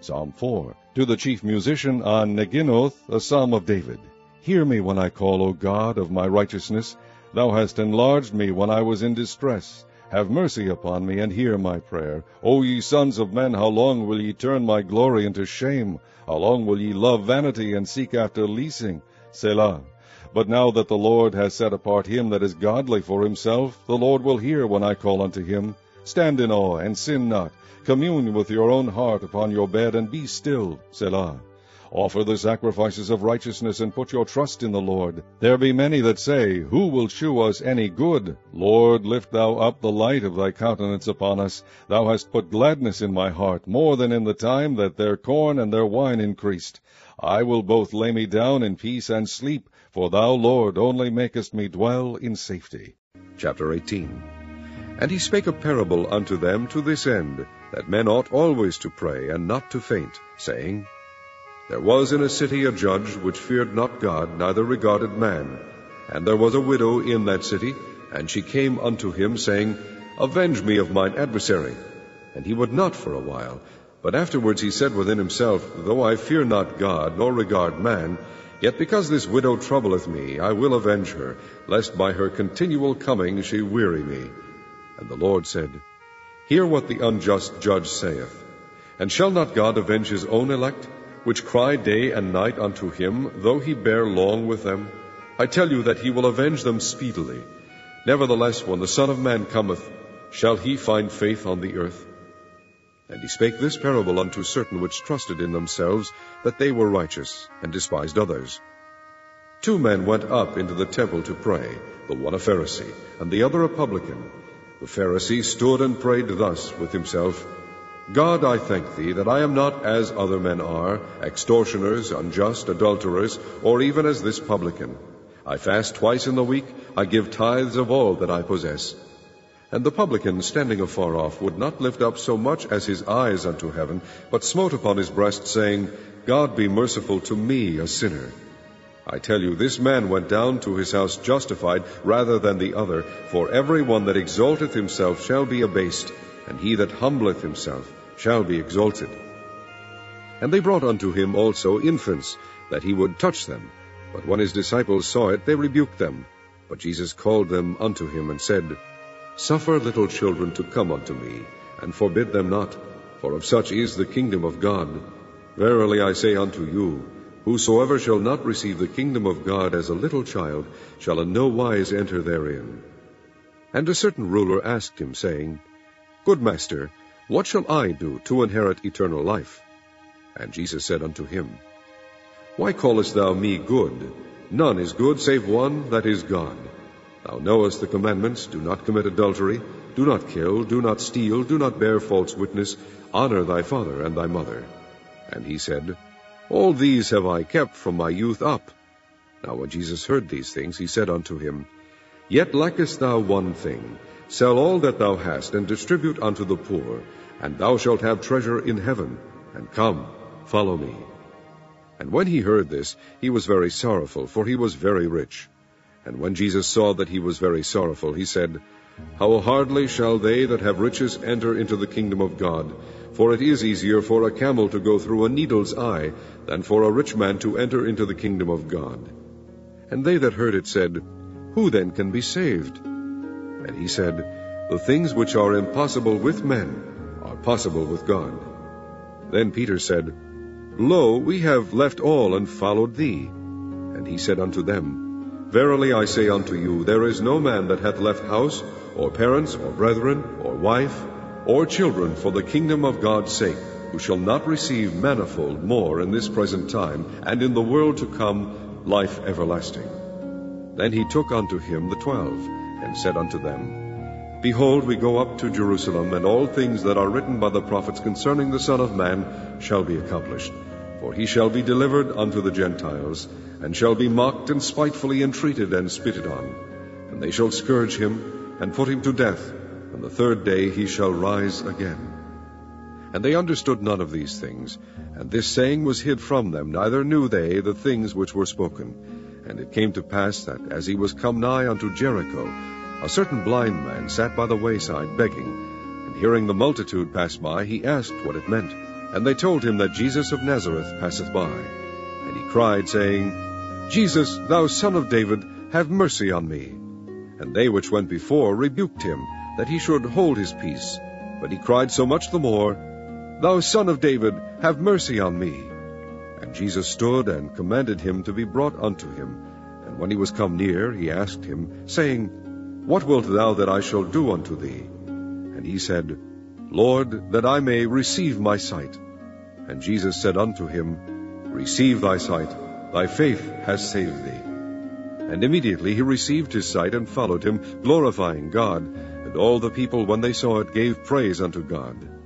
Psalm 4. To the chief musician on Neginoth, a psalm of David. Hear me when I call, O God of my righteousness. Thou hast enlarged me when I was in distress. Have mercy upon me, and hear my prayer. O ye sons of men, how long will ye turn my glory into shame? How long will ye love vanity, and seek after leasing? Selah. But now that the Lord has set apart him that is godly for himself, the Lord will hear when I call unto him. Stand in awe, and sin not. Commune with your own heart upon your bed, and be still. Selah. Offer the sacrifices of righteousness, and put your trust in the Lord. There be many that say, Who will shew us any good? Lord, lift thou up the light of thy countenance upon us. Thou hast put gladness in my heart, more than in the time that their corn and their wine increased. I will both lay me down in peace and sleep, for thou, Lord, only makest me dwell in safety. Chapter 18 And he spake a parable unto them to this end, that men ought always to pray, and not to faint, saying, There was in a city a judge which feared not God, neither regarded man. And there was a widow in that city, and she came unto him, saying, Avenge me of mine adversary. And he would not for a while. But afterwards he said within himself, Though I fear not God, nor regard man, yet because this widow troubleth me, I will avenge her, lest by her continual coming she weary me. And the Lord said, Hear what the unjust judge saith. And shall not God avenge his own elect, which cry day and night unto him, though he bear long with them? I tell you that he will avenge them speedily. Nevertheless, when the Son of Man cometh, shall he find faith on the earth? And he spake this parable unto certain which trusted in themselves that they were righteous, and despised others. Two men went up into the temple to pray, the one a Pharisee, and the other a publican. The Pharisee stood and prayed thus with himself, God, I thank thee that I am not as other men are, extortioners, unjust, adulterers, or even as this publican. I fast twice in the week, I give tithes of all that I possess. And the publican, standing afar off, would not lift up so much as his eyes unto heaven, but smote upon his breast, saying, God be merciful to me, a sinner. I tell you, this man went down to his house justified rather than the other, for every one that exalteth himself shall be abased, and he that humbleth himself shall be exalted. And they brought unto him also infants, that he would touch them. But when his disciples saw it, they rebuked them. But Jesus called them unto him, and said, Suffer little children to come unto me, and forbid them not, for of such is the kingdom of God. Verily I say unto you, Whosoever shall not receive the kingdom of God as a little child shall in no wise enter therein. And a certain ruler asked him, saying, Good master, what shall I do to inherit eternal life? And Jesus said unto him, Why callest thou me good? None is good save one, that is God. Thou knowest the commandments, do not commit adultery, do not kill, do not steal, do not bear false witness, honor thy father and thy mother. And he said, All these have I kept from my youth up. Now when Jesus heard these things, he said unto him, Yet lackest thou one thing. Sell all that thou hast, and distribute unto the poor, and thou shalt have treasure in heaven. And come, follow me. And when he heard this, he was very sorrowful, for he was very rich. And when Jesus saw that he was very sorrowful, he said, How hardly shall they that have riches enter into the kingdom of God? For it is easier for a camel to go through a needle's eye than for a rich man to enter into the kingdom of God. And they that heard it said, Who then can be saved? And he said, The things which are impossible with men are possible with God. Then Peter said, Lo, we have left all and followed thee. And he said unto them, Verily I say unto you, there is no man that hath left house, or parents, or brethren, or wife, or children for the kingdom of God's sake, who shall not receive manifold more in this present time, and in the world to come life everlasting. Then he took unto him the twelve, and said unto them, Behold, we go up to Jerusalem, and all things that are written by the prophets concerning the Son of Man shall be accomplished. For he shall be delivered unto the Gentiles, and shall be mocked and spitefully entreated and spitted on. And they shall scourge him, and put him to death, and the third day he shall rise again. And they understood none of these things, and this saying was hid from them, neither knew they the things which were spoken. And it came to pass that as he was come nigh unto Jericho, a certain blind man sat by the wayside begging. And hearing the multitude pass by, he asked what it meant. And they told him that Jesus of Nazareth passeth by. And he cried, saying, Jesus, thou son of David, have mercy on me. And they which went before rebuked him, that he should hold his peace. But he cried so much the more, Thou son of David, have mercy on me. And Jesus stood and commanded him to be brought unto him. And when he was come near, he asked him, saying, What wilt thou that I shall do unto thee? And he said, Lord, that I may receive my sight. And Jesus said unto him, Receive thy sight, thy faith has saved thee. And immediately he received his sight and followed him, glorifying God. And all the people, when they saw it, gave praise unto God.